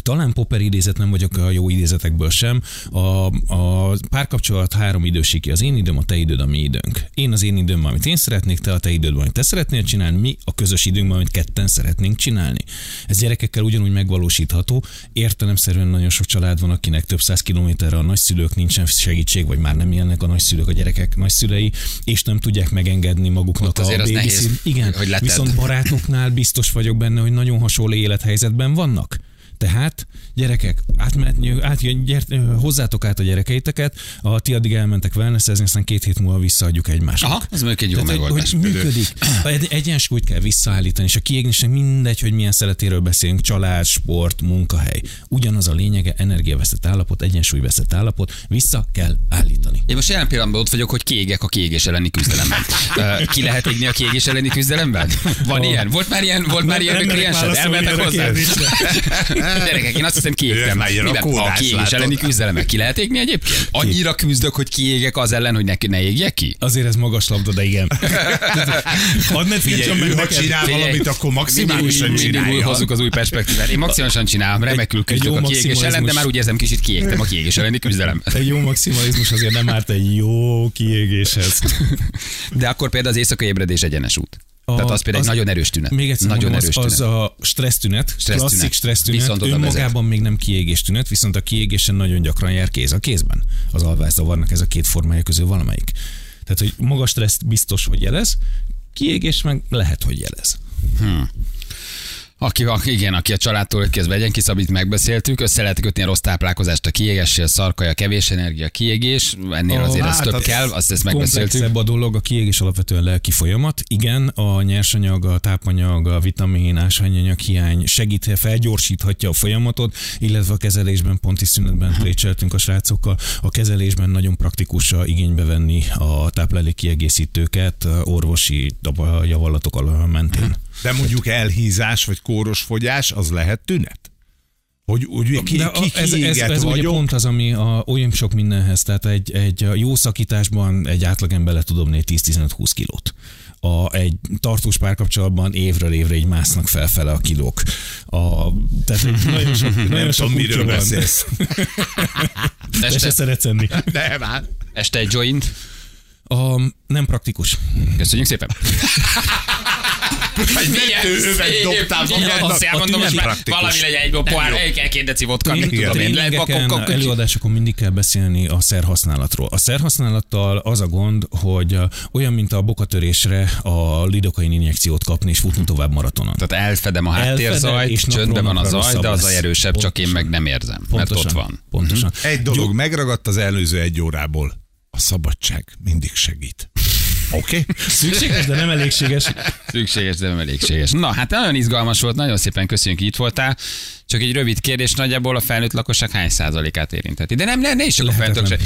talán Popper idézet, nem vagyok a jó idézetekből sem. A, a párkapcsolat három idősíki. Az én időm, a te időd, a mi időnk. Én az én időm, amit én szeretnék, te a te időd, amit te szeretnél csinálni, mi a közös időnk, amit ketten szeretnénk csinálni. Ez gyerekekkel ugyanúgy megvalósítható. Értelemszerűen nagyon sok család van, akinek több száz kilométerre a nagyszülők nincsen segítség, vagy már nem élnek a nagyszülők, a gyerekek nagyszülei, és nem tudják megengedni maguknak Ott azért a az babysit- nehéz, Igen, hogy leted. viszont barátoknál biztos vagyok benne, hogy nagyon hasonló élethelyzetben vannak. Tehát, gyerekek, átmehet, át, gyert, hozzátok át a gyerekeiteket, a ti addig elmentek wellnessezni, aztán két hét múlva visszaadjuk egymásnak. Aha, ez mondjuk egy jó Tehát, hogy, megoldás. hogy működik. Egy, egyensúlyt kell visszaállítani, és a kiégésnek mindegy, hogy milyen szeretéről beszélünk, család, sport, munkahely. Ugyanaz a lényege, energiaveszett állapot, egyensúlyveszett állapot, vissza kell állítani. Én most jelen pillanatban ott vagyok, hogy kiégek a kiégés elleni küzdelemben. *laughs* Ki lehet égni a kiégés elleni küzdelemben? Van ilyen? Volt már ilyen, volt már ilyen nem merek kliensed? Elmentek hozzá? *laughs* Gyerekek, én azt hiszem kiégtem. Miben? A kiégés elleni küzdelemmel. Ki lehet égni egyébként? Annyira küzdök, hogy kiégek az ellen, hogy ne, ne égjek ki? Azért ez magas labda, de igen. *laughs* Hadd ne Figyelj, meg ha csinál valamit, akkor maximálisan csinálja. hozzuk az új perspektívát. Én maximálisan csinálom, remekül küzdök a kiégés ellen, de már úgy érzem, kicsit kiégtem a kiégés elleni küzdelem. Egy jó maximalizmus azért nem árt egy jó kiégéshez. *laughs* De akkor például az éjszakai ébredés egyenes út. A- Tehát az például egy az- nagyon erős tünet. Még egyszer nagyon mondom, erős az, az tünet. a stressztünet, Stressztünet. klasszik stressztünet, Viszont oda önmagában még nem kiégés tünet, viszont a kiégésen nagyon gyakran jár kéz a kézben. Az alvászavarnak ez a két formája közül valamelyik. Tehát, hogy magas stressz biztos, hogy jelez, kiégés meg lehet, hogy jelez. Aki, aki, igen, aki a családtól kezdve vegyen ki, Szabit megbeszéltük, össze lehet kötni a rossz táplálkozást a kiégéssel, szarkaja, kevés energia, kiégés, ennél azért ez hát több az kell, azt ezt megbeszéltük. A dolog, a kiégés alapvetően lelki folyamat. Igen, a nyersanyag, a tápanyag, a vitamin, ásványanyag hiány segít, felgyorsíthatja a folyamatot, illetve a kezelésben, pont is szünetben précseltünk a srácokkal, a kezelésben nagyon praktikus a igénybe venni a táplálék kiegészítőket orvosi javallatok mentén. De mondjuk elhízás vagy kóros fogyás, az lehet tünet? Hogy úgy ki, De ki, ez, ez, ez ugye vagyok, pont az, ami a, olyan sok mindenhez, tehát egy, egy jó szakításban egy átlagember le tud dobni 10-15-20 kilót. A, egy tartós párkapcsolatban évről évre így másznak felfele a kilók. A, tehát egy *laughs* nagyon sok, nagyon nem sok tudom, miről beszélsz. Te se Este, szeretsz enni. Nem, hát. este egy joint. A, nem praktikus. Köszönjük szépen. Hogy Vetőövet dobtál magadnak. Azt elmondom, A most már valami legyen egy pohár, egy két deci vodka, mit tudom én. előadásokon mindig kell beszélni a szerhasználatról. A szerhasználattal az a gond, hogy olyan, mint a bokatörésre a lidokain injekciót kapni és futni tovább maratonon. Tehát elfedem a háttérzajt, és csöndben van a zaj, de az lesz. erősebb, csak én meg nem érzem, mert ott van. Pontosan. Egy dolog megragadt az előző egy órából. A szabadság mindig segít. Oké? Okay? Szükséges, de nem elégséges. Szükséges, de nem elégséges. Na, hát nagyon izgalmas volt, nagyon szépen köszönjük, hogy itt voltál. Csak egy rövid kérdés, nagyjából a felnőtt lakosság hány százalékát érintheti? De nem, ne, ne is csak a felnőtt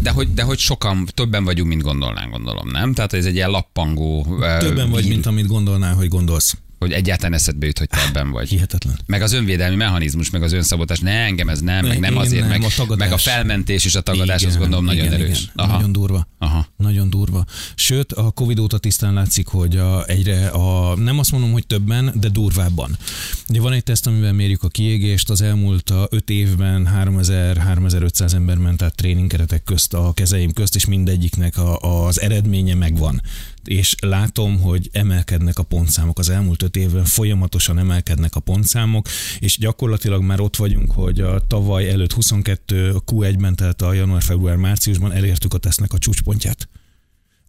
de, hogy, de hogy sokan, többen vagyunk, mint gondolnánk, gondolom, nem? Tehát ez egy ilyen lappangó, Többen vagy, hír, mint amit gondolnál, hogy gondolsz. Hogy egyáltalán eszedbe jut, hogy te ebben vagy. Hihetetlen. Meg az önvédelmi mechanizmus, meg az önszabotás, ne engem ez nem, meg nem Én azért, nem, meg, a tagadás. meg a felmentés és a tagadás, Igen, azt gondolom nagyon igen, erős. Igen. Nagyon durva. Aha. Nagyon durva. Sőt, a Covid óta tisztán látszik, hogy a, egyre a, nem azt mondom, hogy többen, de durvábban. Ugye van egy teszt, amivel mérjük a kiégést, az elmúlt a 5 évben 3000-3500 ember ment át tréningkeretek közt a kezeim közt, és mindegyiknek a, az eredménye megvan. És látom, hogy emelkednek a pontszámok az elmúlt öt évben, folyamatosan emelkednek a pontszámok, és gyakorlatilag már ott vagyunk, hogy a tavaly előtt 22 Q1-ben, tehát a január-február-márciusban elértük a tesznek a csúcspontját.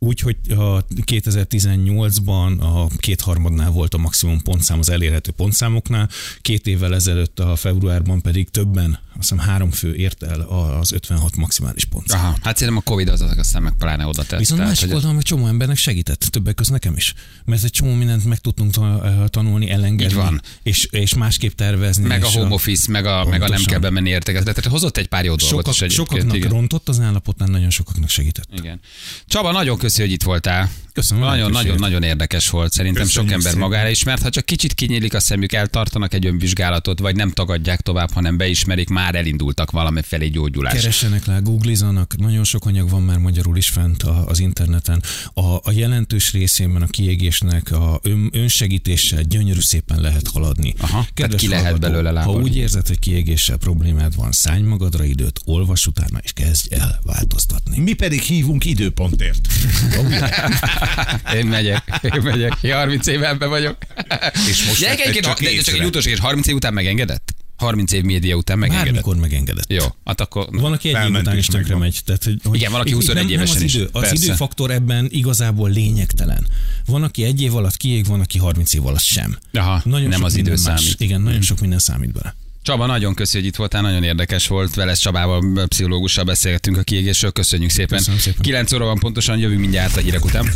Úgy, hogy a 2018-ban a kétharmadnál volt a maximum pontszám az elérhető pontszámoknál, két évvel ezelőtt a februárban pedig többen, azt hiszem három fő ért el az 56 maximális pontszám. Aha, hát szerintem a Covid az aztán meg pláne oda tett. Viszont Tehát, másik hogy- oldalon meg csomó embernek segített, többek között nekem is. Mert egy csomó mindent meg tudtunk ta- tanulni, elengedni. Így van. És, és másképp tervezni. meg a home office, meg a, meg a nem kell bemenni értekezletre. Tehát hozott egy pár jó dolgot Sokak, is sokaknak igen. rontott az állapotnál, nagyon sokaknak segített. igen. Csaba, nagyon köszönjük. Köszi, hogy itt voltál. Köszönöm Nagyon, nagyon, nagyon érdekes volt. Szerintem Köszönjük sok ember szépen. magára ismert. Ha csak kicsit kinyílik a szemük, eltartanak egy önvizsgálatot, vagy nem tagadják tovább, hanem beismerik, már elindultak valami felé gyógyulás. Keressenek rá, googlizanak, nagyon sok anyag van már magyarul is fent a, az interneten. A, a jelentős részében a kiégésnek a ön, önsegítéssel gyönyörű szépen lehet haladni. Aha, tehát ki lehet belőle ha lábalni. úgy érzed, hogy kiégéssel problémád van, szállj magadra időt, olvas utána, és kezdj el változtatni. Mi pedig hívunk időpontért. *laughs* Én megyek, én megyek. Én 30 éve ebben vagyok. És most vettek egyébként, csak de csak egy utolsó kérdés, 30 év után megengedett? 30 év média után megengedett? Bármikor megengedett. Jó, hát akkor... Van, aki egy év után is tönkre megy. Tehát, hogy, hogy Igen, van, aki itt 21 nem, nem évesen az is. idő, Az Persze. időfaktor ebben igazából lényegtelen. Van, aki egy év alatt kiég, van, aki 30 év alatt sem. Aha, nem sok az idő minden más. számít. Igen, nagyon sok minden számít bele. Csaba, nagyon köszi, hogy itt voltál, nagyon érdekes volt. Veles Csabával, pszichológussal beszélgettünk a kiégésről. Köszönjük szépen. Köszönöm szépen. 9 óra van pontosan, jövünk mindjárt a hírek után.